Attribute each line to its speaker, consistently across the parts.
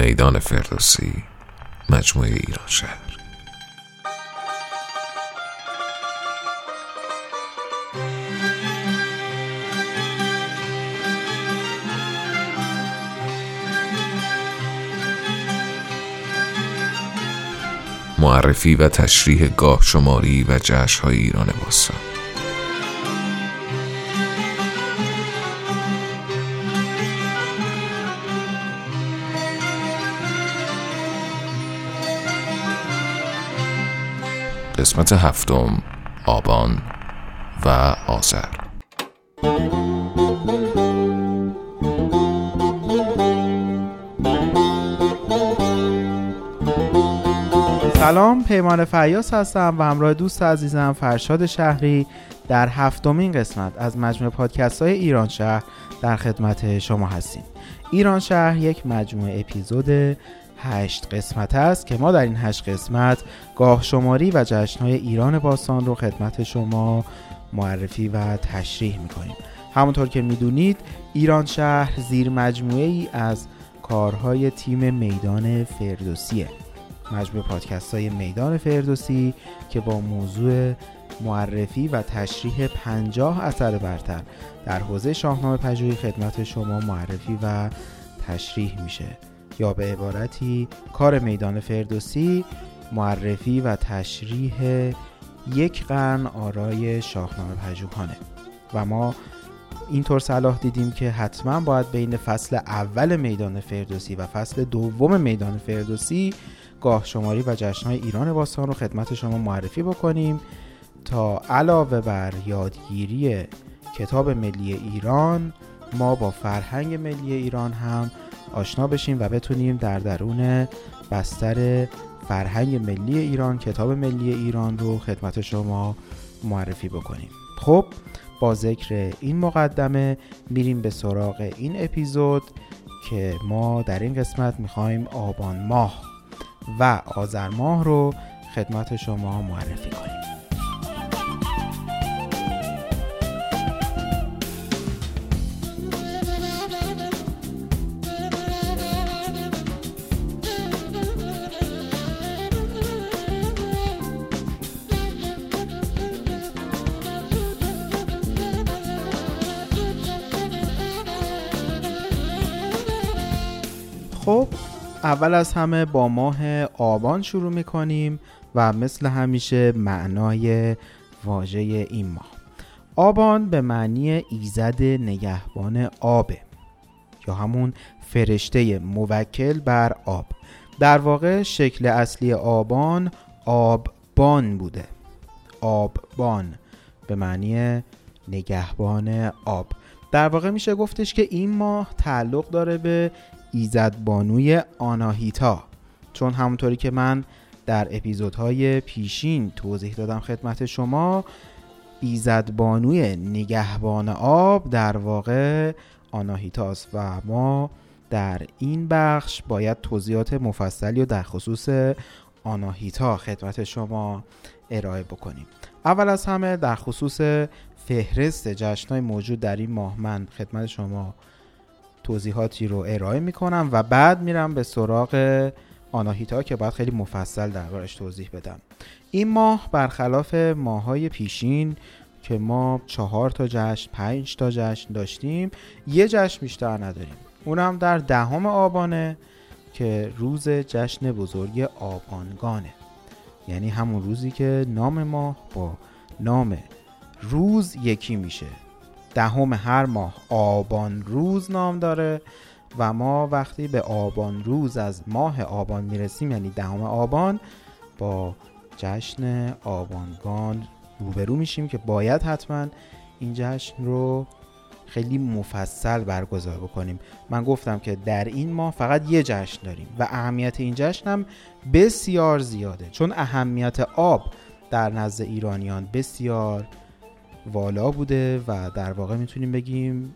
Speaker 1: میدان فردوسی مجموعه ایران شهر. معرفی و تشریح گاه شماری و جشن های ایران باستان قسمت هفتم آبان و آذر
Speaker 2: سلام پیمان فیاس هستم و همراه دوست عزیزم فرشاد شهری در هفتمین قسمت از مجموعه پادکست های ایران شهر در خدمت شما هستیم. ایران شهر یک مجموعه اپیزود هشت قسمت است که ما در این هشت قسمت گاه شماری و جشنهای ایران باستان رو خدمت شما معرفی و تشریح می‌کنیم. همونطور که می‌دونید ایران شهر زیر مجموعه ای از کارهای تیم میدان فردوسیه. مجموعه پادکست های میدان فردوسی که با موضوع معرفی و تشریح پنجاه اثر برتر در حوزه شاهنامه پژوهی خدمت شما معرفی و تشریح میشه. یا به عبارتی کار میدان فردوسی معرفی و تشریح یک قرن آرای شاهنامه پژوهانه. و ما اینطور صلاح دیدیم که حتما باید بین فصل اول میدان فردوسی و فصل دوم میدان فردوسی گاه شماری و جشنهای ایران باستان رو خدمت شما معرفی بکنیم تا علاوه بر یادگیری کتاب ملی ایران ما با فرهنگ ملی ایران هم آشنا بشیم و بتونیم در درون بستر فرهنگ ملی ایران کتاب ملی ایران رو خدمت شما معرفی بکنیم. خب با ذکر این مقدمه میریم به سراغ این اپیزود که ما در این قسمت می‌خوایم آبان ماه و آذر ماه رو خدمت شما معرفی کنیم. اول از همه با ماه آبان شروع می‌کنیم و مثل همیشه معنای واژه این ماه. آبان به معنی ایزد نگهبان آبه یا همون فرشته موکل بر آب. در واقع شکل اصلی آبان آببان بوده. آببان به معنی نگهبان آب. در واقع میشه گفتش که این ماه تعلق داره به ایزدبانوی آناهیتا چون همونطوری که من در اپیزودهای پیشین توضیح دادم خدمت شما ایزدبانوی نگهبان آب در واقع آناهیتاست و ما در این بخش باید توضیحات مفصلی و در خصوص آناهیتا خدمت شما ارائه بکنیم. اول از همه در خصوص فهرست جشنهای موجود در این ماه من خدمت شما توضیحاتی رو ارائه می‌کنم و بعد میرم به سراغ آناهیتا که باید خیلی مفصل دربارش توضیح بدم. این ماه برخلاف ماهای پیشین که ما چهار تا جشن پنج تا جشن داشتیم یه جشن بیشتر نداریم. اونم در دهم آبانه که روز جشن بزرگ آبانگانه. یعنی همون روزی که نام ماه با نام روز یکی میشه. دهم هر ماه آبان روز نام داره و ما وقتی به آبان روز از ماه آبان می‌رسیم یعنی دهم آبان با جشن آبانگان روبرو میشیم که باید حتما این جشن رو خیلی مفصل برگزار بکنیم. من گفتم که در این ماه فقط یه جشن داریم و اهمیت این جشن هم بسیار زیاده چون اهمیت آب در نزد ایرانیان بسیار والا بوده و در واقع می‌تونیم بگیم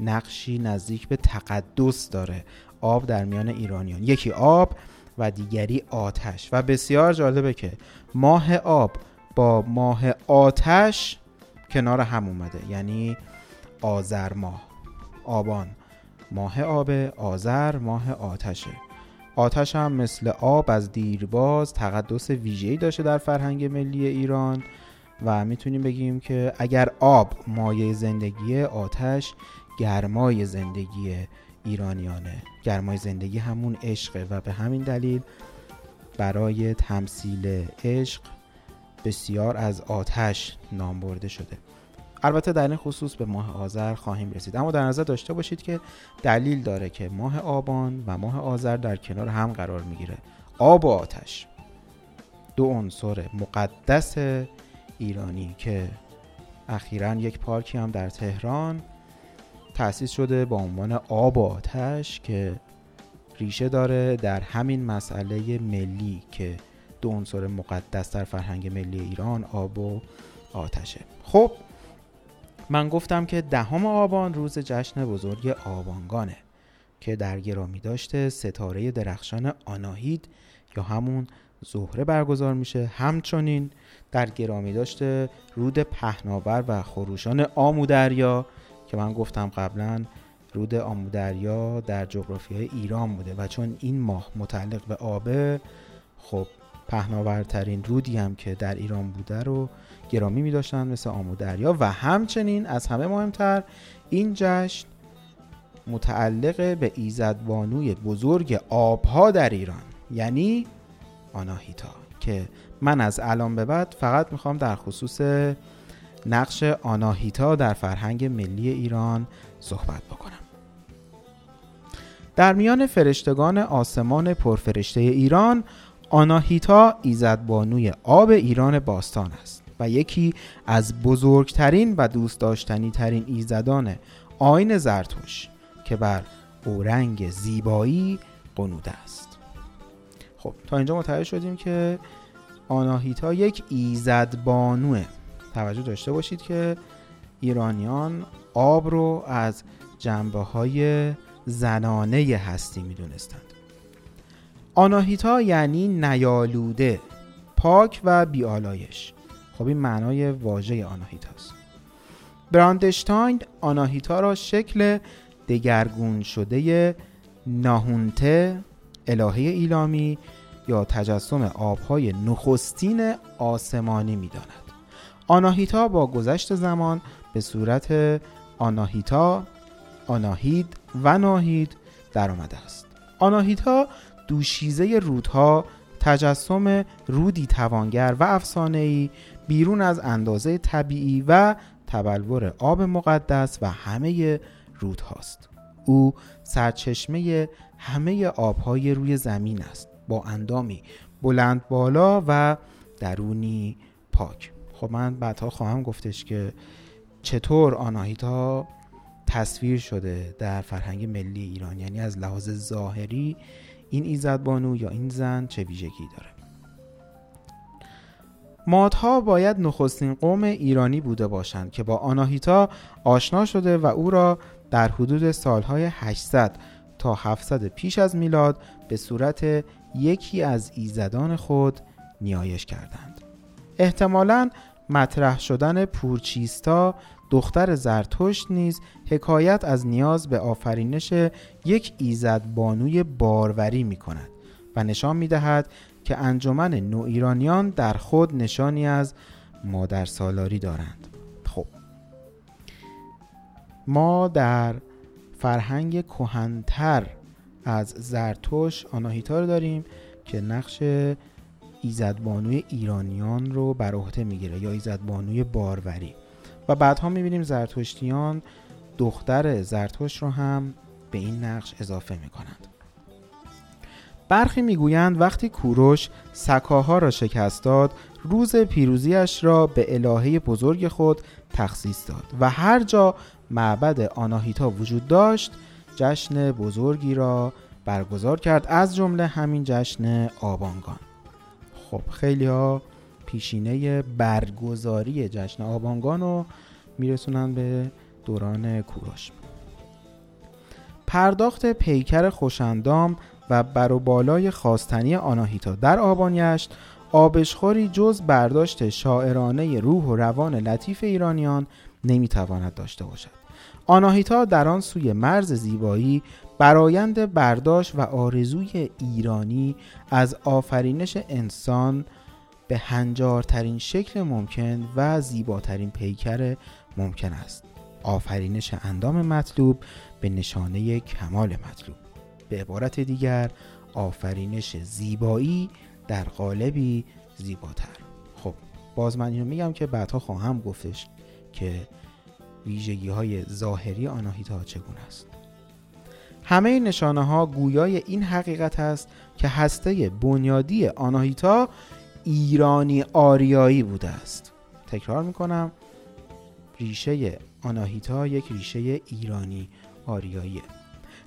Speaker 2: نقشی نزدیک به تقدس داره. آب در میان ایرانیان. یکی آب و دیگری آتش. و بسیار جالبه که ماه آب با ماه آتش کنار هم اومده. یعنی آذر ماه. آبان. ماه آب آذر ماه آتشه. آتش هم مثل آب از دیرباز تقدس ویژه‌ای داشته در فرهنگ ملی ایران. و می‌تونیم بگیم که اگر آب مایه زندگی آتش گرمای زندگی ایرانیانه. گرمای زندگی همون عشقه و به همین دلیل برای تمثیل عشق بسیار از آتش نام برده شده. البته در این خصوص به ماه آذر خواهیم رسید. اما در نظر داشته باشید که دلیل داره که ماه آبان و ماه آذر در کنار هم قرار می‌گیره. آب و آتش. دو عنصر مقدس ایرانی که اخیرا یک پارکی هم در تهران تأسیس شده با عنوان آب آتش که ریشه داره در همین مسئله ملی که دو عنصر مقدس در فرهنگ ملی ایران آب و آتشه. خب من گفتم که دهم آبان روز جشن بزرگ آبانگانه که در گرامی داشته ستاره درخشان آناهید یا همون زهره برگزار میشه. همچنین در گرامی داشته رود پهناور و خروشان آمودریا که من گفتم قبلا رود آمودریا در جغرافی های ایران بوده و چون این ماه متعلق به آبه خب پهناورترین رودی هم که در ایران بوده رو گرامی می داشتن مثل آمودریا و همچنین از همه مهمتر این جشن متعلق به ایزدبانوی بزرگ آبها در ایران. یعنی آناهیتا که من از الان به بعد فقط می‌خوام در خصوص نقش آناهیتا در فرهنگ ملی ایران صحبت بکنم. در میان فرشتگان آسمان پرفرشته ایران آناهیتا ایزدبانوی آب ایران باستان است و یکی از بزرگترین و دوست داشتنی ترین ایزدان آین زرتوش که بر اورنگ زیبایی قنوده است. خب تا اینجا متوجه شدیم که آناهیتا یک ایزدبانوه توجه داشته باشید که ایرانیان آب رو از جنبه های زنانه هستی می دونستند آناهیتا یعنی نیالوده پاک و بیالایش خب این معنای واژه آناهیتاست. براندشتاین آناهیتا را شکل دگرگون شده ناهونته الهه ایلامی یا تجسم آبهای نخستین آسمانی می داند. آناهیتا با گذشت زمان به صورت آناهیتا، آناهید و ناهید در آمده است. آناهیتا دوشیزه رودها تجسم رودی توانگر و افسانه‌ای بیرون از اندازه طبیعی و تبلور آب مقدس و همه رودهاست. او سرچشمه همه آبهای روی زمین است با اندامی. بلند بالا و درونی پاک. خب من بعدها خواهم گفتش که چطور آناهیتا تصویر شده در فرهنگ ملی ایران؟ یعنی از لحاظ ظاهری این ایزد بانو یا این زن چه ویژگی داره؟ مادها باید نخستین قوم ایرانی بوده باشند که با آناهیتا آشنا شده و او را در حدود سالهای 800 تا 700 پیش از میلاد به صورت یکی از ایزدان خود نیایش کردند. احتمالا مطرح شدن پورچیستا دختر زرتشت نیز حکایت از نیاز به آفرینش یک ایزد بانوی باروری می کند و نشان می دهد که انجمن نو ایرانیان در خود نشانی از مادر سالاری دارند. خب ما در فرهنگ کهنتر از زرتوش آناهیتا رو داریم که نقش ایزدبانوی ایرانیان رو بر عهده می‌گیره یا ایزدبانوی باروری. و بعدها می‌بینیم زرتشتیان دختر زرتشت رو هم به این نقش اضافه می‌کنند. برخی می‌گویند وقتی کوروش سکاها را شکست داد روز پیروزیش را به الهه بزرگ خود تخصیص داد و هر جا معبد آناهیتا وجود داشت جشن بزرگی را برگزار کرد از جمله همین جشن آبانگان. خب خیلی ها پیشینه برگزاری جشن آبانگان رو میرسونن به دوران کوروش. پرداخت پیکر خوشندام و بر بالای خواستنی آناهیتا در آبانیشت آبشخوری جز برداشت شاعرانه روح و روان لطیف ایرانیان نمی‌تواند داشته باشد. آناهیتا در آن سوی مرز زیبایی برایند برداشت و آرزوی ایرانی از آفرینش انسان به هنجارترین شکل ممکن و زیباترین پیکر ممکن است. آفرینش اندام مطلوب به نشانه کمال مطلوب. به عبارت دیگر آفرینش زیبایی در قالبی زیباتر. خب باز من اینو میگم که بعدها خواهم گفتش که ویژگی های ظاهری آناهیتا چگونه است. همه این نشانه ها گویای این حقیقت است که هسته بنیادی آناهیتا ایرانی آریایی بوده است. تکرار می‌کنم ریشه آناهیتا یک ریشه ایرانی آریاییه.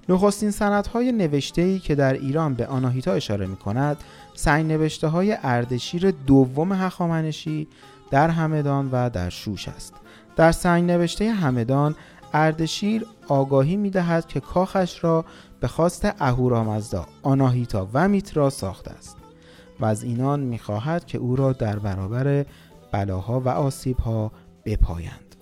Speaker 2: نخستین های نوشته ای که در ایران به آناهیتا اشاره می کند سنگ نوشته های اردشیر دوم هخامنشی در همدان و در شوش است. در سنگ نوشته همدان اردشیر آگاهی می دهد که کاخش را به خواست اهورامزدا آناهیتا و میترا ساخته است. و از اینان می خواهد که او را در برابر بلاها و آسیبها بپایند.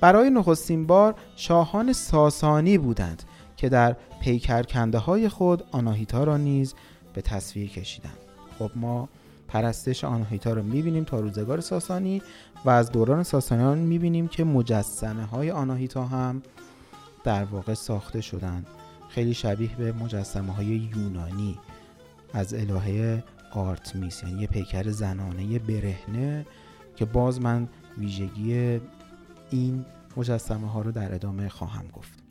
Speaker 2: برای نخستین بار شاهان ساسانی بودند که در پیکرکنده های خود آناهیتا را نیز به تصویر کشیدند. خب ما پرستش آناهیتا رو می‌بینیم تا روزگار ساسانی و از دوران ساسانیان می‌بینیم که مجسمه های آناهیتا هم در واقع ساخته شدند خیلی شبیه به مجسمه های یونانی. از الهه آرتمیس یعنی یه پیکر زنانه برهنه که باز من ویژگی این مجسمه ها رو در ادامه خواهم گفت.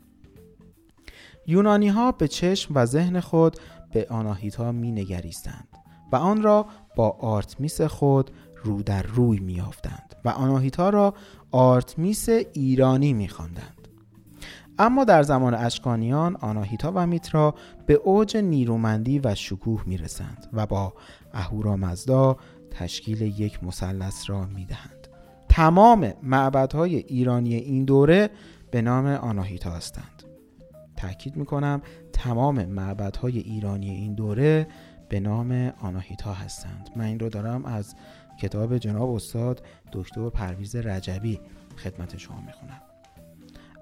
Speaker 2: یونانی ها به چشم و ذهن خود به آناهیتا می نگریستند و آن را با آرتمیس خود رو در روی می یافتند و آناهیتا را آرتمیس ایرانی می خواندند. اما در زمان اشکانیان آناهیتا و میترا به اوج نیرومندی و شکوه می رسند و با اهورامزدا تشکیل یک مثلث را می دهند. تمام معبدهای ایرانی این دوره به نام آناهیتا هستند. تاکید می‌کنم تمام معبدهای ایرانی این دوره به نام آناهیتا هستند. من این رو دارم از کتاب جناب استاد دکتر پرویز رجبی خدمت شما می‌خونم.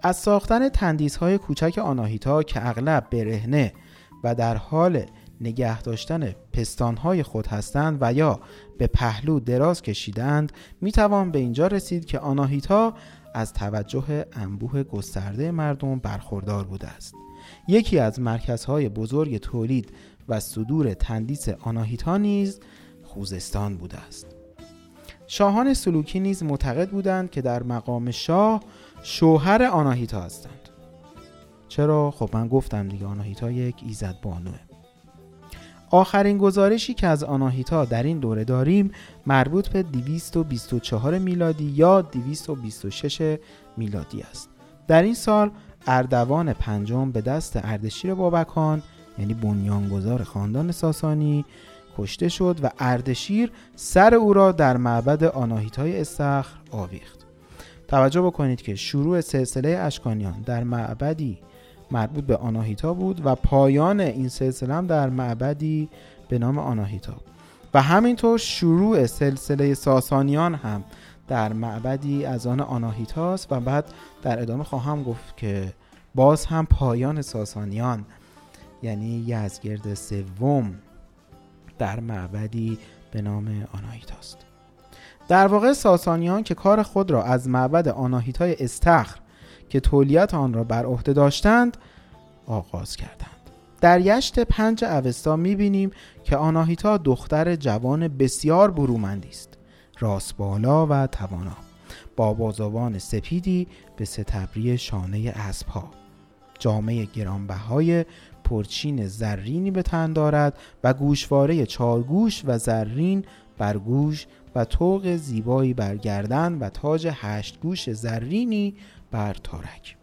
Speaker 2: از ساختن تندیس های کوچک آناهیتا که اغلب برهنه و در حال نگه داشتن پستان های خود هستند و یا به پهلو دراز کشیدند می توان به اینجا رسید که آناهیتا از توجه انبوه گسترده مردم برخوردار بوده است. یکی از مرکزهای بزرگ تولید و صدور تندیس آناهیتا نیز خوزستان بوده است. شاهان سلوکی نیز معتقد بودند که در مقام شاه شوهر آناهیتا هستند. چرا؟ خب من گفتم دیگه آناهیتا یک ایزد بانوه. آخرین گزارشی که از آناهیتا در این دوره داریم مربوط به 224 میلادی یا 226 میلادی است. در این سال اردوان پنجم به دست اردشیر بابکان یعنی بنیانگذار خاندان ساسانی کشته شد و اردشیر سر او را در معبد آناهیتای استخر آویخت. توجه بکنید که شروع سلسله اشکانیان در معبدی مربوط به آناهیتا بود و پایان این سلسله هم در معبدی به نام آناهیتا. و همینطور شروع سلسله ساسانیان هم در معبدی از آن آناهیتاست و بعد در ادامه خواهم گفت که باز هم پایان ساسانیان یعنی یزگرد سوم در معبدی به نام آناهیتاست. در واقع ساسانیان که کار خود را از معبد آناهیتای استخر که تولیت آن را بر عهده داشتند آغاز کردند. در یشت پنج اوستا می‌بینیم که آناهیتا دختر جوان بسیار برومندی است. راست بالا و توانا. با بازوان سپیدی به ستبری شانه اسبها. جامعه گرانبهای پرچین زرینی به تن دارد و گوشواره چارگوش و زرین بر گوش و توق زیبایی بر گردن و تاج هشت گوش زرینی بر تارک.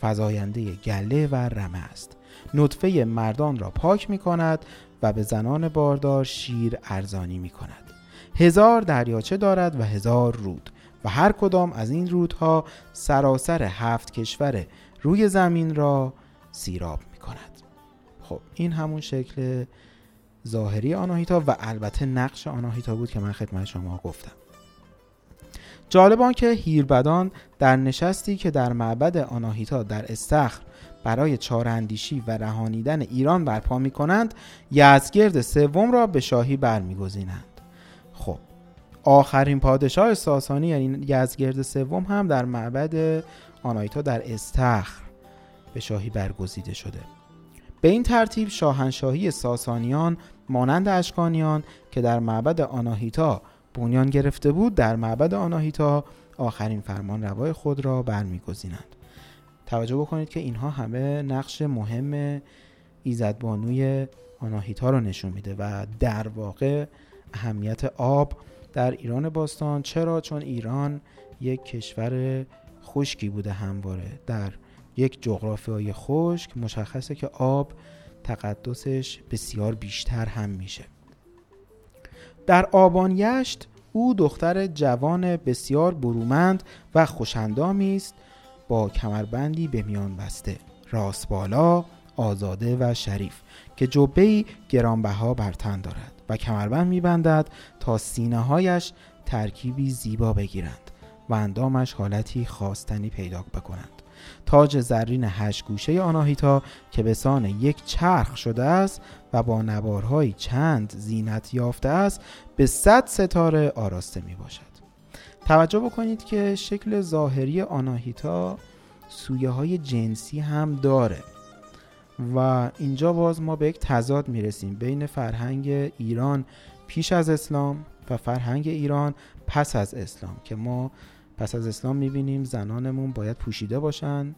Speaker 2: فضاینده گله و رمه است. نطفه مردان را پاک می کند و به زنان باردار شیر ارزانی می کند. هزار دریاچه دارد و هزار رود و هر کدام از این رودها سراسر هفت کشور روی زمین را سیراب می کند. خب این همون شکل ظاهری آناهیتا و البته نقش آناهیتا بود که من خدمت شما گفتم. جالب آن که هیربدان در نشستی که در معبد آناهیتا در استخر برای چاراندیشی و رهانیدن ایران برپا می کنند یزگرد سوم را به شاهی برمیگزینند. خب آخرین پادشاه ساسانی یعنی یزگرد سوم هم در معبد آنایتا در استخر به شاهی برگزیده شده. به این ترتیب شاهنشاهی ساسانیان مانند اشکانیان که در معبد آناهیتا بنیان گرفته بود در معبد آناهیتا آخرین فرمان روای خود را برمیگزینند. توجه بکنید که اینها همه نقش مهم ایزدبانوی آناهیتا را نشون میده و در واقع اهمیت آب در ایران باستان چرا؟ چون ایران یک کشور خشکی بوده همواره. در یک جغرافیای خشک مشخصه که آب تقدسش بسیار بیشتر هم میشه. در آبان یشت او دختر جوان بسیار برومند و خوشندامی است با کمربندی به میان بسته راست بالا آزاده و شریف که جبهی گرانبها بر تن دارد و کمربند میبندد تا سینه هایش ترکیبی زیبا بگیرند و اندامش حالتی خواستنی پیدا بکنند. تاج زرین هشت گوشه آناهیتا که به سان یک چرخ شده است و با نوارهای چند زینت یافته است به صد ستاره آراسته می باشد. توجه بکنید که شکل ظاهری آناهیتا سویه های جنسی هم داره. و اینجا باز ما به یک تضاد می‌رسیم بین فرهنگ ایران پیش از اسلام و فرهنگ ایران پس از اسلام که ما پس از اسلام می‌بینیم زنانمون باید پوشیده باشن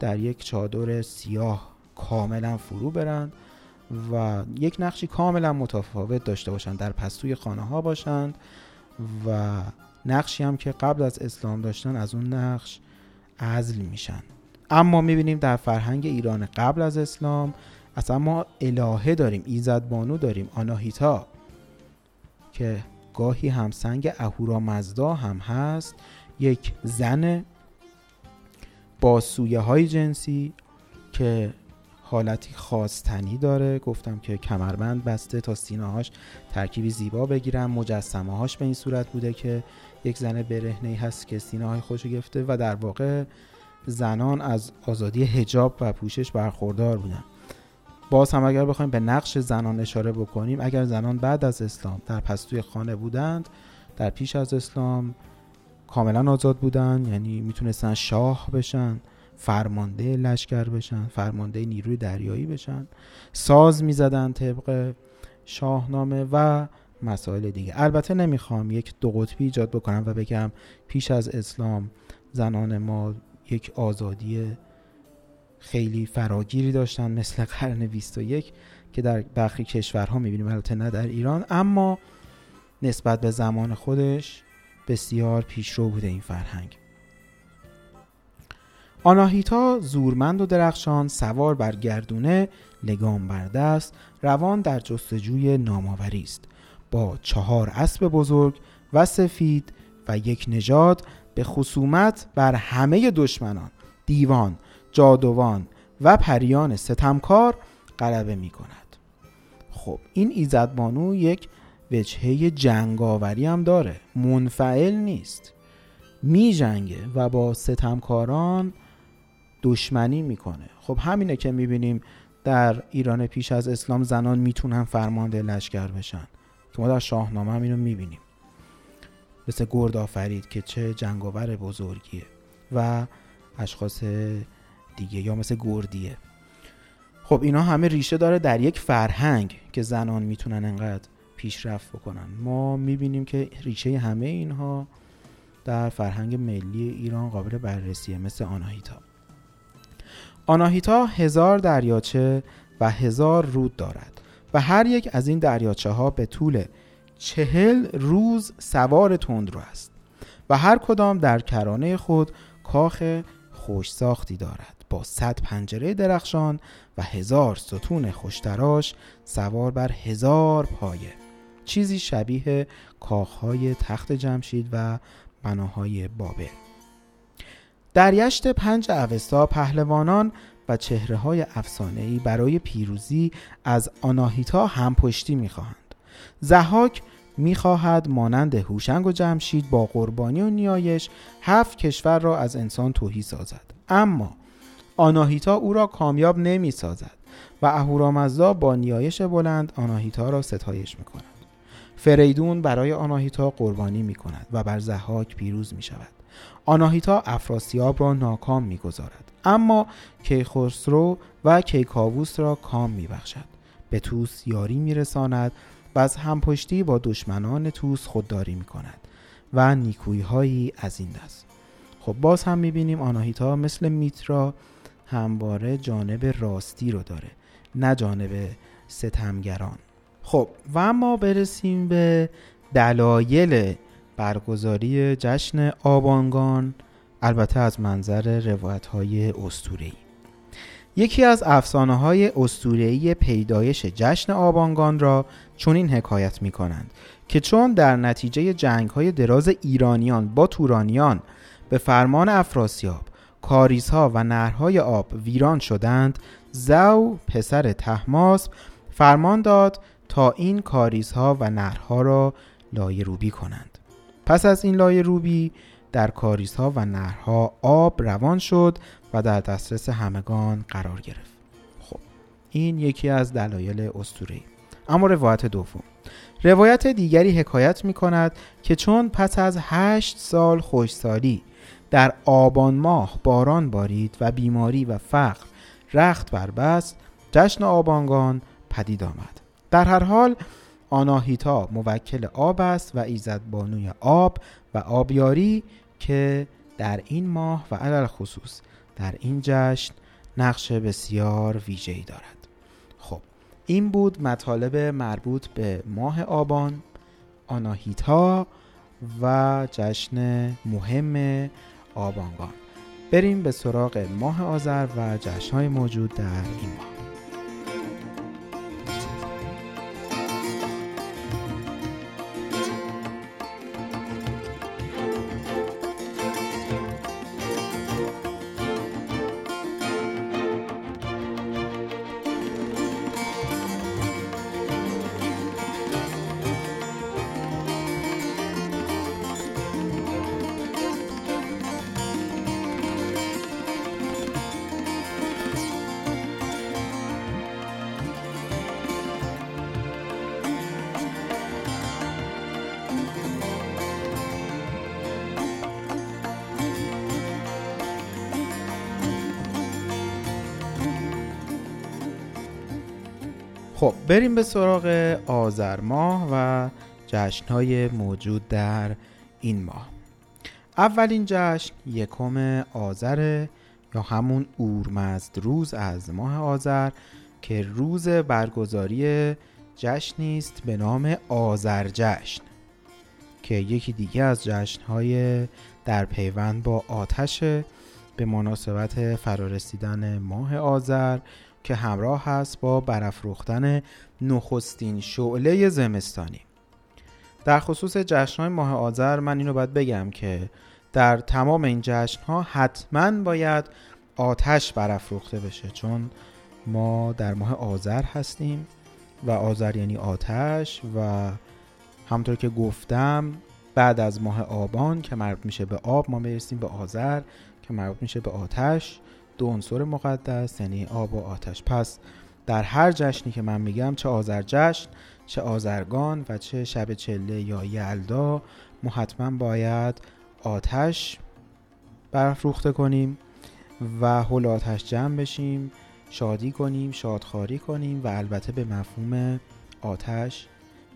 Speaker 2: در یک چادر سیاه کاملا فرو برند و یک نقشی کاملا متفاوت داشته باشند در پستوی خانه ها باشند و نقشی هم که قبل از اسلام داشتن از اون نقش عزل میشن. اما می‌بینیم در فرهنگ ایران قبل از اسلام اصلا ما الهه داریم ایزد بانو داریم آناهیتا که گاهی همسنگ اهورا مزدا هم هست یک زن با سویه های جنسی که حالتی خواستنی داره. گفتم که کمربند بسته تا سینه هاش ترکیبی زیبا بگیرن مجسمه هاش به این صورت بوده که یک زن برهنه هست که سینه های خوش گرفته و در واقع زنان از آزادی هجاب و پوشش برخوردار بودن. باز هم اگر بخوایم به نقش زنان اشاره بکنیم اگر زنان بعد از اسلام در پستوی خانه بودند در پیش از اسلام کاملا آزاد بودن یعنی می‌تونستن شاه بشن فرمانده لشکر بشن فرمانده نیروی دریایی بشن. ساز می‌زدن طبق شاهنامه و مسائل دیگه. البته نمی‌خوام یک دو قطبی ایجاد بکنم و بگم پیش از اسلام زنان ما یک آزادی خیلی فراگیری داشتن مثل قرن 21 که در برخی کشورها می‌بینیم البته نه در ایران. اما نسبت به زمان خودش بسیار پیشرو بوده این فرهنگ. آناهیتا زورمند و درخشان سوار بر گردونه لگام بر دست روان در جستجوی نامآوری است. با چهار اسب بزرگ و سفید و یک نژاد به خصومت بر همه دشمنان دیوان جادوان و پریان ستمکار غلبه می کند خب این ایزدبانو یک وجهه جنگاوری هم داره. منفعل نیست. می جنگه و با ستمکاران دشمنی می‌کنه. خب همینه که می‌بینیم در ایران پیش از اسلام زنان می‌تونن فرمانده لشکر بشن. که ما در شاهنامه هم اینو می‌بینیم. مثل گرد آفرید که چه جنگاور بزرگیه و اشخاص دیگه یا مثل گردیه. خب اینا همه ریشه داره در یک فرهنگ که زنان می‌تونن انقدر پیشرفت بکنن. ما می‌بینیم که ریشه همه اینها در فرهنگ ملی ایران قابل بررسیه مثل آناهیتا. آناهیتا هزار دریاچه و هزار رود دارد و هر یک از این دریاچه ها به طول چهل روز سوار تندرو است و هر کدام در کرانه خود کاخ خوش ساختی دارد. با صد پنجره درخشان و هزار ستون خوشتراش سوار بر هزار پایه. چیزی شبیه کاخهای تخت جمشید و بناهای بابل. دریشت پنج اوستا پهلوانان و چهره های افسانه‌ای برای پیروزی از آناهیتا هم پشتی می‌خواهند. زهاک می‌خواهد مانند هوشنگ و جمشید با قربانی و نیایش هفت کشور را از انسان توهی سازد. اما آناهیتا او را کامیاب نمی سازد و اهورامزدا با نیایش بلند آناهیتا را ستایش می کند. فریدون برای آناهیتا قربانی می کند و بر زحاک پیروز می شود. آناهیتا افراسیاب را ناکام می گذارد. اما کیخسرو و کیکاووس را کام می بخشد. به توس یاری می رساند و از همپشتی با دشمنان توس خودداری می کند و نیکویی هایی از این دست. خب باز هم می بینیم آناهیتا مثل میترا همواره جانب راستی رو داره نه جانب ستمگران خب و اما برسیم به دلایل برگزاری جشن آبانگان البته از منظر روایت های یکی از افسانه های پیدایش جشن آبانگان را چنین حکایت می کنند که چون در نتیجه جنگ های دراز ایرانیان با تورانیان به فرمان افراسیاب کاریزها و نهرهای آب ویران شدند زو پسر تحماس فرمان داد تا این کاریزها و نهرها را لایه روبی کنند. پس از این لایه روبی در کاریزها و نهرها آب روان شد و در دسترس همگان قرار گرفت. خب این یکی از دلایل اسطوره‌ای. اما روایت دوم. روایت دیگری حکایت می کند که چون پس از هشت سال خوشسالی در آبان ماه باران بارید و بیماری و فقر رخت بربست جشن آبانگان پدید آمد. در هر حال آناهیتا موکل آب است و ایزد بانوی آب و آبیاری که در این ماه و علل خصوص در این جشن نقش بسیار ویژه‌ای دارد. خب این بود مطالب مربوط به ماه آبان آناهیتا و جشن مهم آبانگان. بریم به سراغ ماه آذر و جشنهای موجود در این ماه. خب بریم به سراغ آذر ماه و جشنهای موجود در این ماه. اولین جشن یکم آذر یا همون اورمزد روز از ماه آذر که روز برگزاری جشنی است به نام آذر جشن که یکی دیگه از جشنهای در پیوند با آتش به مناسبت فرارسیدن ماه آذر که همراه هست با برافروختن نخستین شعله زمستانی. در خصوص جشن ماه آذر من اینو باید بگم که در تمام این جشن ها حتما باید آتش برافروخته بشه چون ما در ماه آذر هستیم و آذر یعنی آتش و همطور که گفتم بعد از ماه آبان که مربوط میشه به آب ما می‌رسیم به آذر که مربوط میشه به آتش. دو عنصر مقدس یعنی آب و آتش. پس در هر جشنی که من میگم چه آذر جشن چه آذرگان و چه شب چله یا یلدا ما حتما باید آتش برافروخته کنیم و حول آتش جمع بشیم شادی کنیم شادخاری کنیم و البته به مفهوم آتش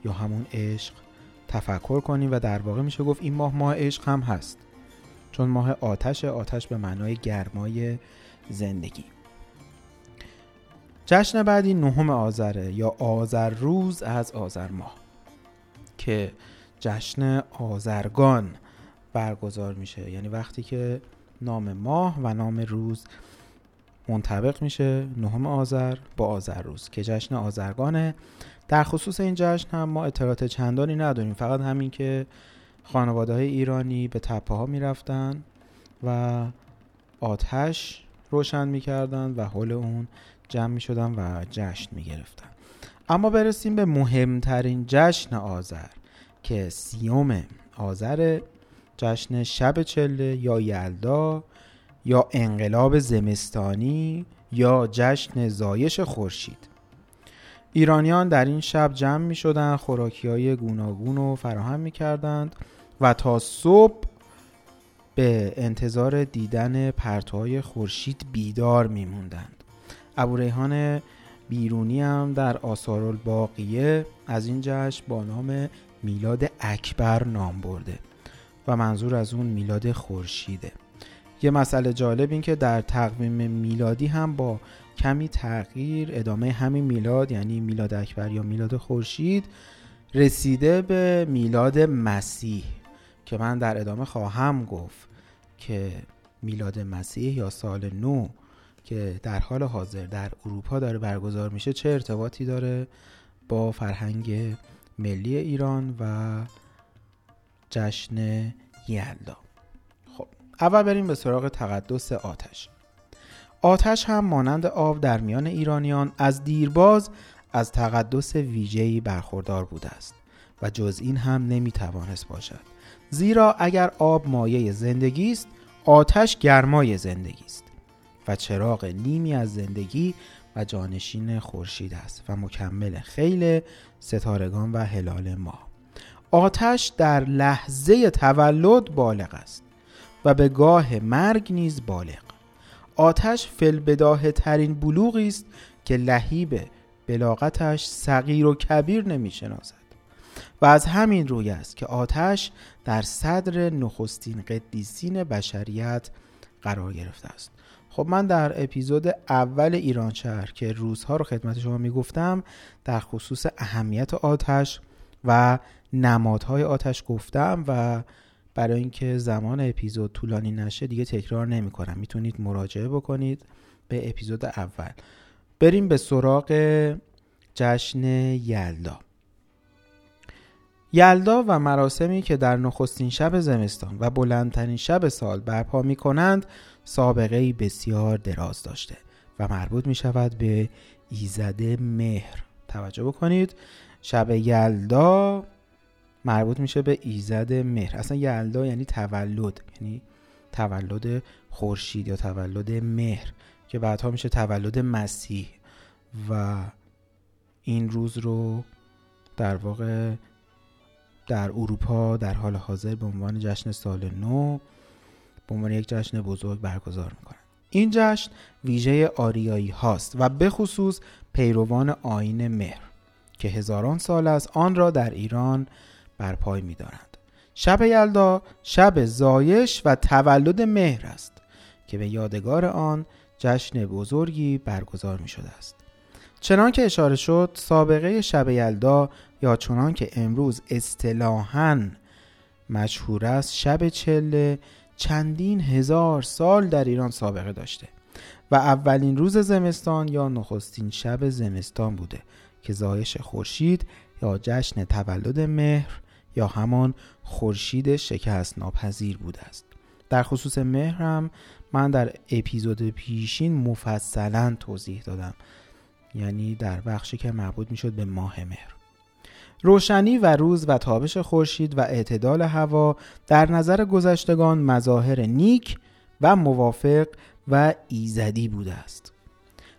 Speaker 2: یا همون عشق تفکر کنیم. و در واقع میشه گفت این ماه ماه عشق هم هست. چون ماه آتش آتش به معنای گرمای زندگی. جشن بعدی نهم آذره یا آذر روز از آذر ماه که جشن آذرگان برگزار میشه. یعنی وقتی که نام ماه و نام روز منطبق میشه نهم آذر با آذر روز که جشن آذرگانه. در خصوص این جشن هم ما اطلاعات چندانی نداریم. فقط همین که خانواده های ایرانی به تپه ها می‌رفتن و آتش روشن می‌کردن و حول اون جمع می‌شدن و جشن می‌گرفتن. اما برسیم به مهمترین جشن آذر که سیوم آذر جشن شب چله یا یلدا یا انقلاب زمستانی یا جشن زایش خورشید. ایرانیان در این شب جمع می شدن خوراکی های گوناگون رو فراهم می کردند و تا صبح به انتظار دیدن پرتوهای خورشید بیدار می موندند ابو ریحان بیرونی هم در آثار الباقیه از این جشن با نام میلاد اکبر نام برده و منظور از اون میلاد خورشیده. یه مسئله جالب این که در تقویم میلادی هم با کمی تغییر ادامه همین میلاد یعنی میلاد اکبر یا میلاد خورشید رسیده به میلاد مسیح که من در ادامه خواهم گفت. که میلاد مسیح یا سال نو که در حال حاضر در اروپا داره برگزار میشه چه ارتباطی داره با فرهنگ ملی ایران و جشن یلدا؟ خب اول بریم به سراغ تقدس آتش. آتش هم مانند آب در میان ایرانیان از دیرباز از تقدس ویژه‌ای برخوردار بوده است و جز این هم نمی‌توانست باشد. زیرا اگر آب مایه زندگی است آتش گرمای زندگی است. و چراغ نیمی از زندگی و جانشین خورشید است و مکمل خیل ستارگان و هلال ما. آتش در لحظه تولد بالغ است و به گاه مرگ نیز بالغ. آتش فلبداه ترین بلوغی است که لحیب بلاغتش صغیر و کبیر نمی‌شناسد. و از همین روی است که آتش در صدر نخستین قدیسین بشریت قرار گرفته است. خب من در اپیزود اول ایران شهر که روزها رو خدمت شما می‌گفتم در خصوص اهمیت آتش و نمادهای آتش گفتم و برای اینکه زمان اپیزود طولانی نشه دیگه تکرار نمی کنم می‌تونید مراجعه بکنید به اپیزود اول. بریم به سراغ جشن یلدا. یلدا و مراسمی که در نخستین شب زمستان و بلندترین شب سال برپا می کنند سابقه بسیار دراز داشته و مربوط می شود به ایزده مهر. توجه بکنید شب یلدا مربوط میشه به ایزد مهر. اصلا یلدا یعنی تولد یعنی تولد خورشید یا تولد مهر که بعدها میشه تولد مسیح. و این روز رو در واقع در اروپا در حال حاضر به عنوان جشن سال نو به عنوان یک جشن بزرگ برگزار می‌کنن این جشن ویژه آریایی هاست و به خصوص پیروان آین مهر که هزاران سال از آن را در ایران برپای می‌دارند. شب یلدا شب زایش و تولد مهر است که به یادگار آن جشن بزرگی برگزار می شده است. چنان که اشاره شد سابقه شب یلدا یا چنان که امروز اصطلاحاً مشهور است شب چله چندین هزار سال در ایران سابقه داشته و اولین روز زمستان یا نخستین شب زمستان بوده که زایش خورشید یا جشن تولد مهر یا همان خورشید شکست ناپذیر بوده است. در خصوص مهر هم من در اپیزود پیشین مفصلا توضیح دادم یعنی در بخشی که مربوط می‌شد به ماه مهر. روشنی و روز و تابش خورشید و اعتدال هوا در نظر گذشتگان مظاهر نیک و موافق و ایزدی بوده است.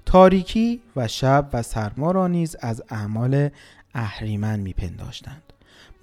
Speaker 2: تاریکی و شب و سرما را نیز از اعمال اهریمن میپنداشتند.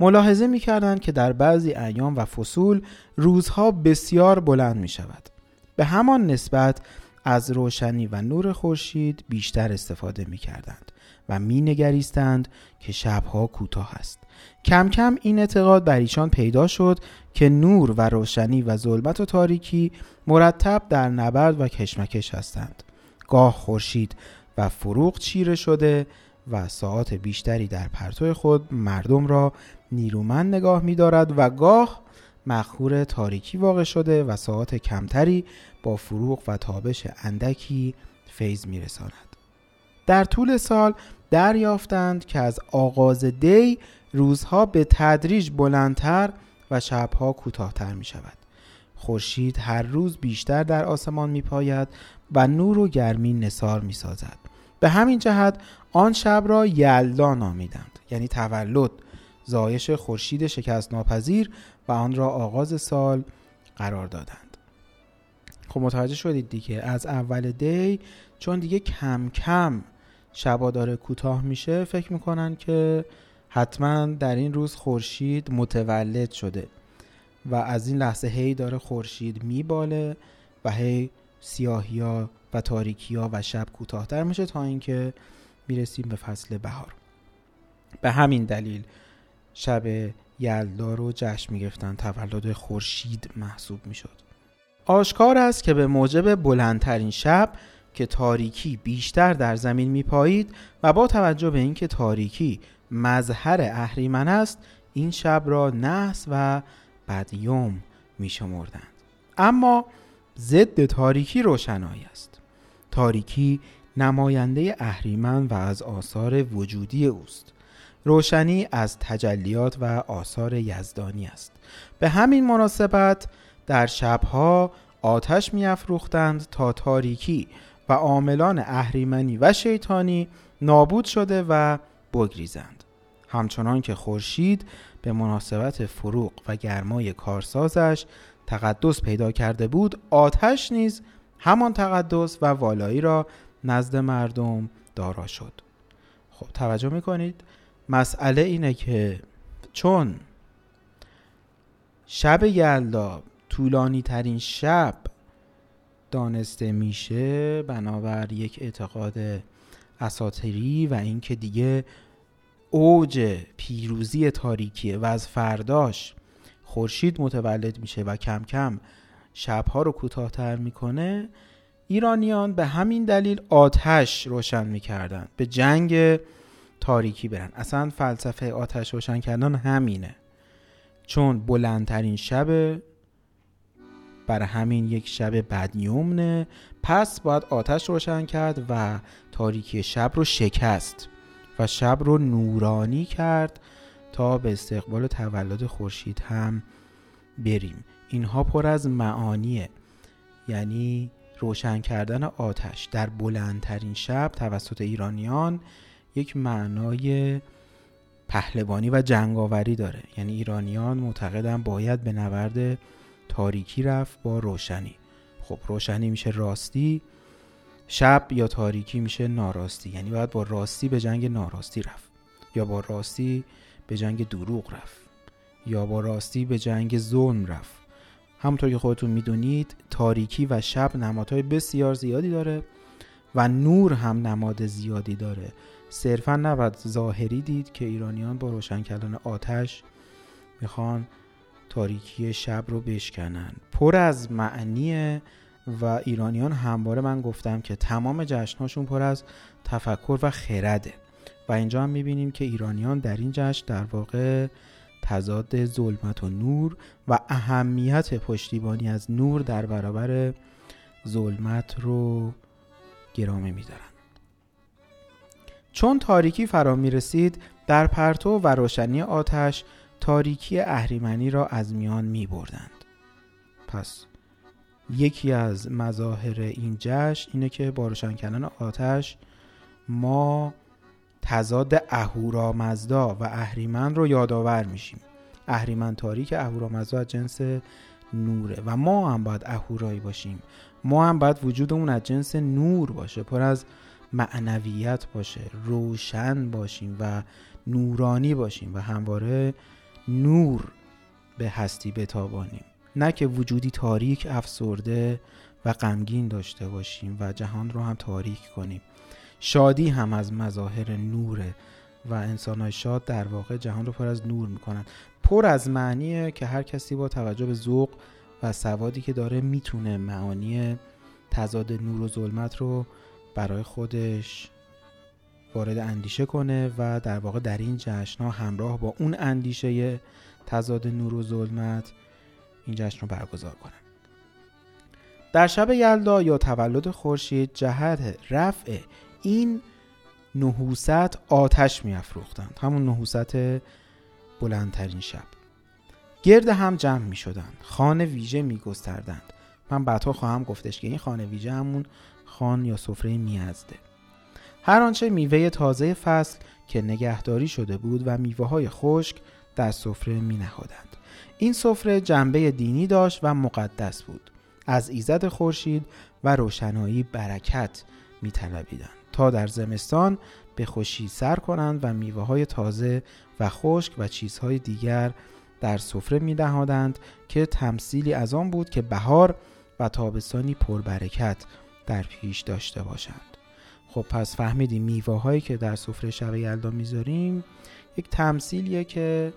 Speaker 2: ملاحظه می‌کردند که در بعضی ایام و فصول روزها بسیار بلند می شود. به همان نسبت از روشنی و نور خورشید بیشتر استفاده می کردند و می نگریستند که شبها کوتاه است. کم کم این اعتقاد بر ایشان پیدا شد که نور و روشنی و ظلمت و تاریکی مرتب در نبرد و کشمکش هستند. گاه خورشید و فروغ چیره شده و ساعت بیشتری در پرتو خود مردم را نیرومند نگاه می دارد و گاه مخور تاریکی واقع شده و ساعت کمتری با فروغ و تابش اندکی فیض می رساند. در طول سال دریافتند که از آغاز دی روزها به تدریج بلندتر و شبها کوتاهتر می شود. خورشید هر روز بیشتر در آسمان می پاید و نور و گرمی نصار می سازد. به همین جهت آن شب را یلدا نامیدند یعنی تولد زایش خورشید شکست ناپذیر و آن را آغاز سال قرار دادند خب متوجه شدید دیگه از اول دی چون دیگه کم کم شبا داره کوتاه میشه فکر می‌کنن که حتما در این روز خورشید متولد شده و از این لحظه هی داره خورشید میباله و هی سیاهیا و تاریکیا و شب کوتاهتر میشه تا اینکه می‌رسیم به فصل بهار. به همین دلیل شب یلدا رو جشن می‌گرفتن تولد خورشید محسوب می‌شد. آشکار است که به موجب بلندترین شب که تاریکی بیشتر در زمین میپایید و با توجه به اینکه تاریکی مظهر اهریمن است این شب را نحس و بدیوم میشمردند. اما ضد تاریکی روشنایی است. تاریکی نماینده اهریمن و از آثار وجودی اوست. روشنی از تجلیات و آثار یزدانی است. به همین مناسبت در شبها آتش میافروختند تا تاریکی و عاملان اهریمنی و شیطانی نابود شده و بگریزند. همچنان که خورشید به مناسبت فروغ و گرمای کارسازش تقدس پیدا کرده بود آتش نیز همان تقدس و والایی را نزد مردم دارا شد. خب توجه می‌کنید؟ مسئله اینه که چون شب یلدا طولانی ترین شب دانسته میشه بنابر یک اعتقاد اساطیری و اینکه دیگه اوج پیروزی تاریکیه و از فرداش خورشید متولد میشه و کم کم شبها رو کوتاهتر می‌کنه ایرانیان به همین دلیل آتش روشن می‌کردن به جنگ تاریکی برن. اصلا فلسفه آتش روشن کردن همینه. چون بلندترین شب برای همین یک شب بدیومنه پس باید آتش روشن کرد و تاریکی شب رو شکست و شب رو نورانی کرد تا به استقبال تولد خورشید هم بریم. اینها پر از معانیه. یعنی روشن کردن آتش. در بلندترین شب توسط ایرانیان یک معنای پهلوانی و جنگاوری داره. یعنی ایرانیان معتقدن باید به نبرد تاریکی رفت با روشنی. خب روشنی میشه راستی شب یا تاریکی میشه ناراستی. یعنی باید با راستی به جنگ ناراستی رفت. یا با راستی به جنگ دروغ رفت. یا با راستی به جنگ ظلم رفت. همونطور که خودتون می‌دونید تاریکی و شب نمادهای بسیار زیادی داره و نور هم نماد زیادی داره. صرفا نباید ظاهری دید که ایرانیان با روشن کردن آتش می‌خوان تاریکی شب رو بشکنن. پر از معنی و ایرانیان همواره من گفتم که تمام جشنهاشون پر از تفکر و خرده. و اینجا هم می‌بینیم که ایرانیان در این جشن در واقع تضاد ظلمت و نور و اهمیت پشتیبانی از نور در برابر ظلمت رو گرامه میدارن. چون تاریکی فرا می رسید در پرتو و روشنی آتش تاریکی اهریمنی را از میان می بردند. پس یکی از مظاهر این جشن اینه که با روشن کردن آتش ما تضاد اهورامزدا و اهریمن رو یادآور میشیم اهریمن تاریک اهورامزدا از جنس نوره و ما هم باید اهورایی باشیم ما هم باید وجودمون از جنس نور باشه پر از معنویت باشه روشن باشیم و نورانی باشیم و همواره نور به هستی بتابانیم. نه که وجودی تاریک افسرده و غمگین داشته باشیم و جهان رو هم تاریک کنیم. شادی هم از مظاهر نوره و انسان شاد در واقع جهان رو پر از نور می‌کنن. پر از معنیه که هر کسی با توجه به ذوق و سوادی که داره می‌تونه معانی تضاد نور و ظلمت رو برای خودش وارد اندیشه کنه و در واقع در این جشن ها همراه با اون اندیشه تضاد نور و ظلمت این جشن رو برگزار کنن. در شب یلدا یا تولد خورشید جهت رفع این نحوست آتش میافروختند. همون نحوست بلندترین شب. گرد هم جمع می شدند خانه ویژه می گستردند من بعدها خواهم گفتش که این خانه ویژه همون خان یا سفره میازده. هر آنچه میوه تازه فصل که نگهداری شده بود و میوه های خشک در سفره می نهادند. این سفره جنبه دینی داشت و مقدس بود از ایزد خورشید و روشنایی برکت میطلبیدند تا در زمستان به خوشی سر کنند و میوه های تازه و خشک و چیزهای دیگر در سفره میدهادند که تمثیلی از آن بود که بهار و تابستانی پربرکت در پیش داشته باشند خب پس فهمیدیم میوه هایی که در سفره شب یلدا می‌ذاریم یک تمثیلیه که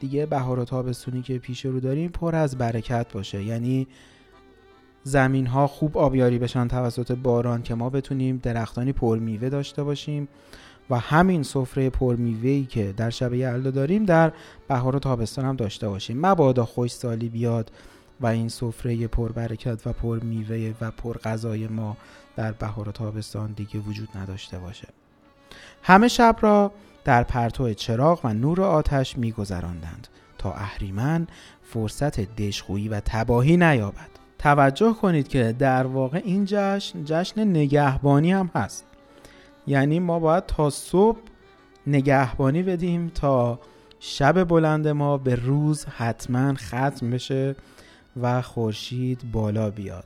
Speaker 2: دیگه بهار و تابستونی که پیش رو داریم پر از برکت باشه. یعنی زمین ها خوب آبیاری بشن توسط باران که ما بتونیم درختانی پر میوه داشته باشیم و همین سفره پر ای که در شب یلدا داریم در بهار و تابستان هم داشته باشیم. مبادا خوش سالی بیاد و این سفره پر برکت و پر میوه و پر غذای ما در بهار و تابستان دیگه وجود نداشته باشه. همه شب را در پرتو چراغ و نور آتش میگذراندند تا اهریمن فرصت دشخویی و تباهی نیابد. توجه کنید که در واقع این جشن جشن نگهبانی هم هست. یعنی ما باید تا صبح نگهبانی بدیم تا شب بلند ما به روز حتما ختم بشه و خورشید بالا بیاد.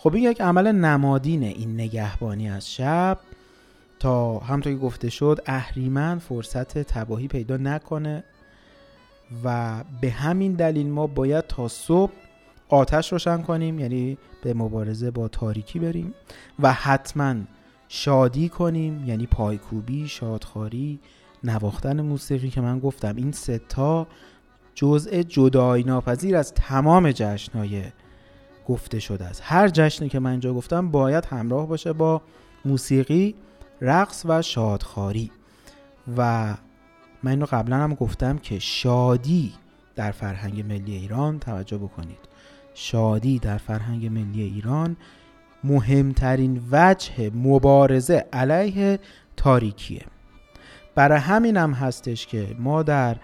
Speaker 2: خب این یک عمل نمادین این نگهبانی از شب. تا همطور که گفته شد اهریمن فرصت تباهی پیدا نکنه و به همین دلیل ما باید تا صبح آتش روشن کنیم یعنی به مبارزه با تاریکی بریم و حتما شادی کنیم یعنی پایکوبی شادخاری نواختن موسیقی که من گفتم. این ستا جزء جدایی ناپذیر از تمام جشنهای گفته شده است. هر جشنی که من اینجا گفتم باید همراه باشه با موسیقی رقص و شادخاری و من اینو قبلا هم گفتم که شادی در فرهنگ ملی ایران توجه بکنید. شادی در فرهنگ ملی ایران مهمترین وجه مبارزه علیه تاریکیه. برای همین هم هستش که ما در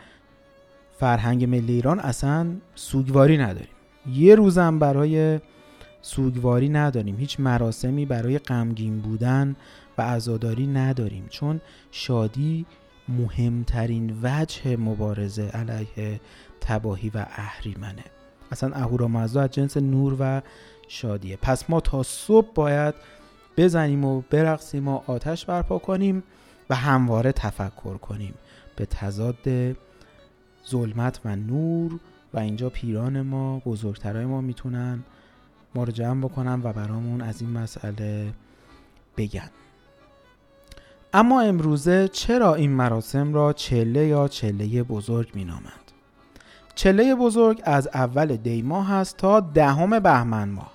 Speaker 2: فرهنگ ملی ایران اصلا سوگواری نداریم. یه روزم برای سوگواری نداریم. هیچ مراسمی برای غمگین بودن و عزاداری نداریم. چون شادی مهمترین وجه مبارزه علیه تباهی و اهریمنه. اصلا اهورامزدا از جنس نور و شادیه. پس ما تا صبح باید بزنیم و برقصیم و آتش برپا کنیم و همواره تفکر کنیم. به تضاد ظلمت و نور و اینجا پیران ما بزرگترای ما می‌تونن ما رو جمع بکنن و برامون از این مسئله بگن. اما امروزه چرا این مراسم را چله یا چله بزرگ مینامند؟ چله بزرگ از اول دیماه هست تا دهم بهمن ماه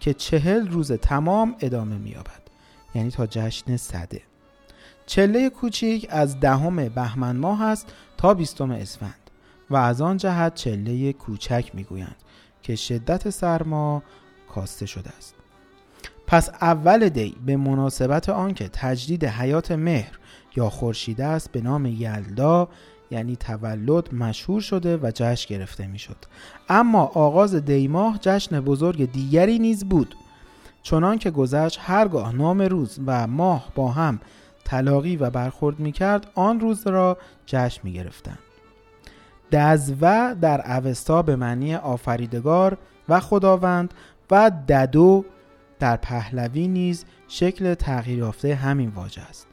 Speaker 2: که چهل روز تمام ادامه مییابد. یعنی تا جشن صده. چله کوچیک از دهم بهمن ماه است تا بیستم اسفند. و از آن جهت چله کوچک می‌گویند که شدت سرما کاسته شده است. پس اول دی به مناسبت آنکه تجدید حیات مهر یا خورشید است به نام یلدا یعنی تولد مشهور شده و جشن گرفته می‌شد. اما آغاز دیماه جشن بزرگ دیگری نیز بود. چنان که گذشت هرگاه نام روز و ماه با هم تلاقی و برخورد می کرد آن روز را جشن می گرفتن. دزوه در اوستا به معنی آفریدگار و خداوند و ددو در پهلوی نیز شکل تغییر یافته همین واژه است.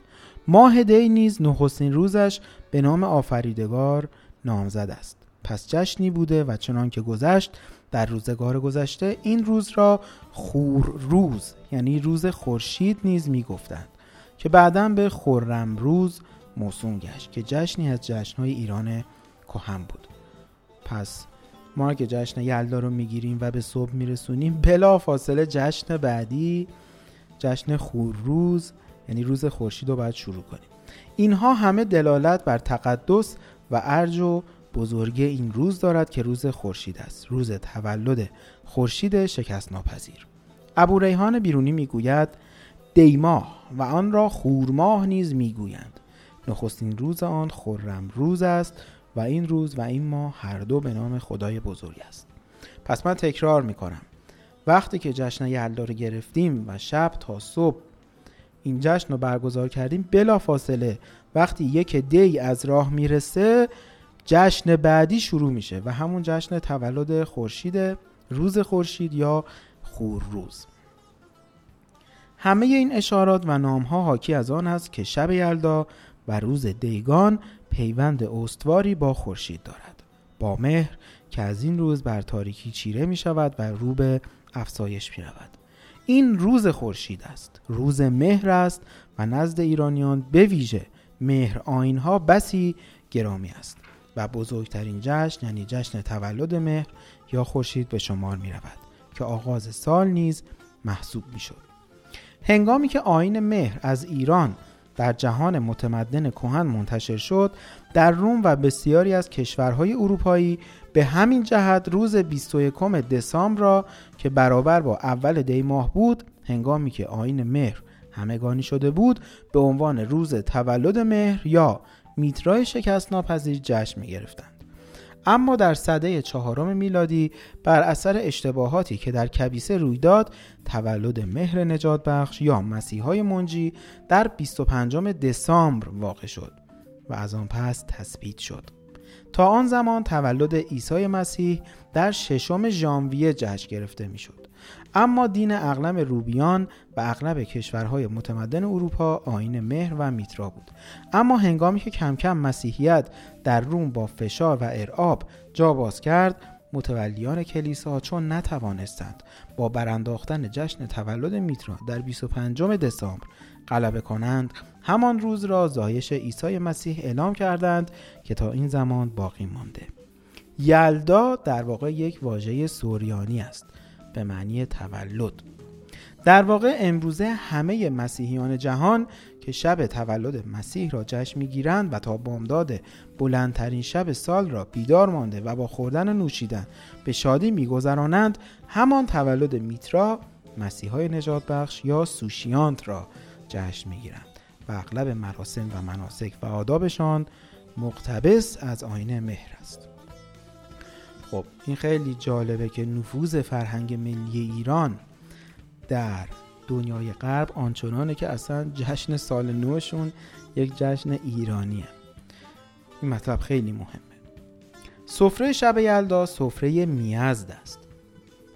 Speaker 2: ماه دی نیز نخستین روزش به نام آفریدگار نامزد است. پس جشنی بوده و چنان که گذشت در روزگار گذشته این روز را خور روز یعنی روز خورشید نیز می‌گفتند که بعدا به خرم روز موسوم گشت که جشنی از جشنهای ایران کهن بود. پس ما که جشن یلدا رو می‌گیریم و به صبح میرسونیم بلا فاصله جشن بعدی جشن روز یعنی روز خورشید رو باید شروع کنیم. اینها همه دلالت بر تقدس و ارج و بزرگی این روز دارد که روز خورشید است. روز تولد خورشید شکست ناپذیر ابو ریحان بیرونی می‌گوید دیماه و آن را خورماه نیز می‌گویند. نخستین روز آن خرم روز است. و این روز و این ماه هر دو به نام خدای بزرگ است. پس من تکرار می‌کنم. وقتی که جشن یلدا رو گرفتیم و شب تا صبح این جشن رو برگزار کردیم بلا فاصله وقتی یک دی از راه می‌رسه جشن بعدی شروع میشه و همون جشن تولد خورشید روز خورشید یا خورروز همه این اشارات و نامها حاکی از آن است که شب یلدا و روز دیگان پیوند استواری با خورشید دارد. با مهر که از این روز بر تاریکی چیره می شود و رو به افزایش می رود. این روز خورشید است. روز مهر است و نزد ایرانیان به ویژه مهر آینها بسی گرامی است و بزرگترین جشن یعنی جشن تولد مهر یا خورشید به شمار می رود که آغاز سال نیز محسوب می شد. هنگامی که آین مهر از ایران در جهان متمدن کهن منتشر شد در روم و بسیاری از کشورهای اروپایی به همین جهت روز 21 دسامبر را که برابر با اول دی ماه بود هنگامی که آین مهر همگانی شده بود به عنوان روز تولد مهر یا میترای شکست ناپذیر جشن می گرفتند. اما در صده چهارم میلادی بر اثر اشتباهاتی که در کبیسه روی داد تولد مهر نجات بخش یا مسیحای منجی در 25 دسامبر واقع شد و از آن پس تثبیت شد. تا آن زمان تولد عیسی مسیح در ششم ژانویه جشن گرفته می‌شد. اما دین اغلب روبیان و اغلب کشورهای متمدن اروپا آین مهر و میترا بود. اما هنگامی که کم کم مسیحیت در روم با فشار و ارعاب جا باز کرد متولیان کلیسا چون نتوانستند با برانداختن جشن تولد میترا در 25 دسامبر غلبه کنند همان روز را زایش عیسی مسیح اعلام کردند که تا این زمان باقی مانده. یلدا در واقع یک واژه سوریانی است. به معنی تولد. در واقع امروزه همه مسیحیان جهان که شب تولد مسیح را جشن می‌گیرند و تا بامداد بلندترین شب سال را بیدار مانده و با خوردن و نوشیدن به شادی میگذرانند همان تولد میترا مسیحای نجات بخش یا سوشیانت را جشن می‌گیرند و اغلب مراسم و مناسک و آدابشان مقتبس از آینه مهر است. خب این خیلی جالبه که نفوذ فرهنگ ملی ایران در دنیای غرب آنچنانه که اصلا جشن سال نوشون یک جشن ایرانیه. این مطلب خیلی مهمه. سفره شب یلدا سفره می‌زد است.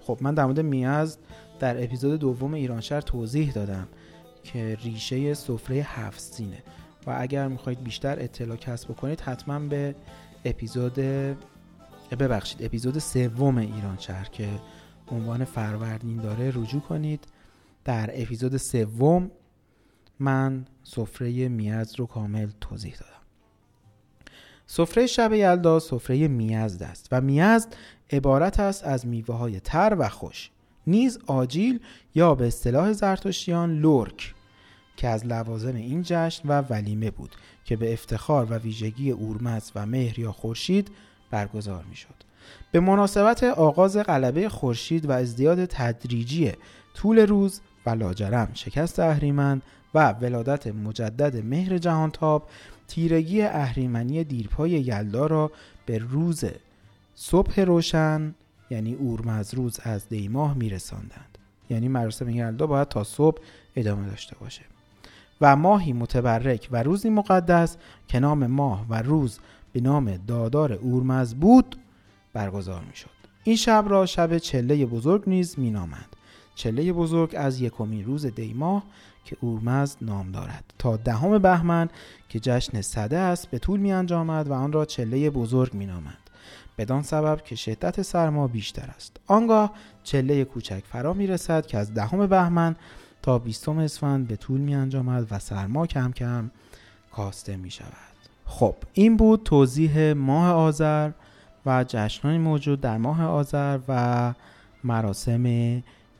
Speaker 2: خب من در مورد می‌زد در اپیزود دوم ایران شهر توضیح دادم که ریشه سفره هفت سینه. و اگر می‌خواید بیشتر اطلاع کسب بکنید حتما به اپیزود ببخشید اپیزود سوم ایران شهر که عنوان فروردین داره رجوع کنید. در اپیزود سوم من سفره میز رو کامل توضیح دادم. سفره شب یلدا سفره می‌زد است و می‌زد عبارت است از میوه های تر و خوش. نیز آجیل یا به اصطلاح زرتشتیان لورک که از لوازم این جشن و ولیمه بود که به افتخار و ویژگی اورمز و مهر یا خورشید برگزار می شد. به مناسبت آغاز غلبه خورشید و ازدیاد تدریجی طول روز و لاجرم شکست اهریمن و ولادت مجدد مهر جهانتاب تیرگی اهریمنی دیرپای یلدا را به روز صبح روشن یعنی اورمز روز از دیماه میرساندند یعنی مراسم یلدا باید تا صبح ادامه داشته باشه و ماهی متبرک و روزی مقدس که نام ماه و روز به نام دادار اورمز بود برگزار می شد. این شب را شب چله بزرگ نیز می نامند. چله بزرگ از یکمین روز دیماه که اورمز نام دارد تا دهم بهمن که جشن صده است به طول می انجامد و آن را چله بزرگ می نامند. بدان سبب که شدت سرما بیشتر است آنگاه چله کوچک فرا می رسد که از دهم بهمن تا بیستم اسفند به طول می انجامد و سرما کم کم کاسته می شود خب این بود توضیح ماه آذر و جشنهای موجود در ماه آذر و مراسم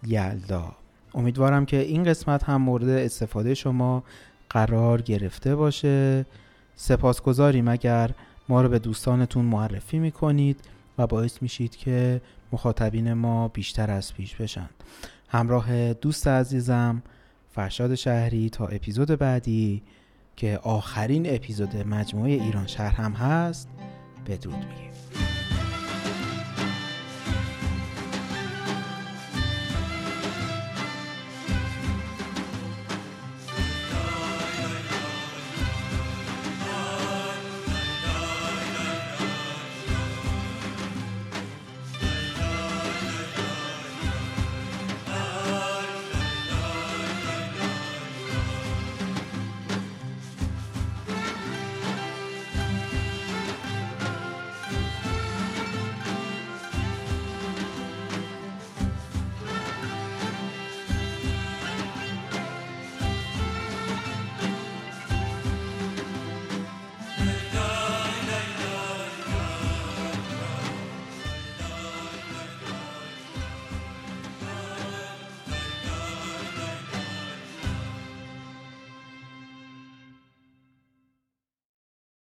Speaker 2: یلدا. امیدوارم که این قسمت هم مورد استفاده شما قرار گرفته باشه. سپاسگزاریم اگر ما رو به دوستانتون معرفی می‌کنید و باعث میشید که مخاطبین ما بیشتر از پیش بشن. همراه دوست عزیزم فرشاد شهری تا اپیزود بعدی. که آخرین اپیزود مجموعه ایران شهر هم هست. بدرود میگیم.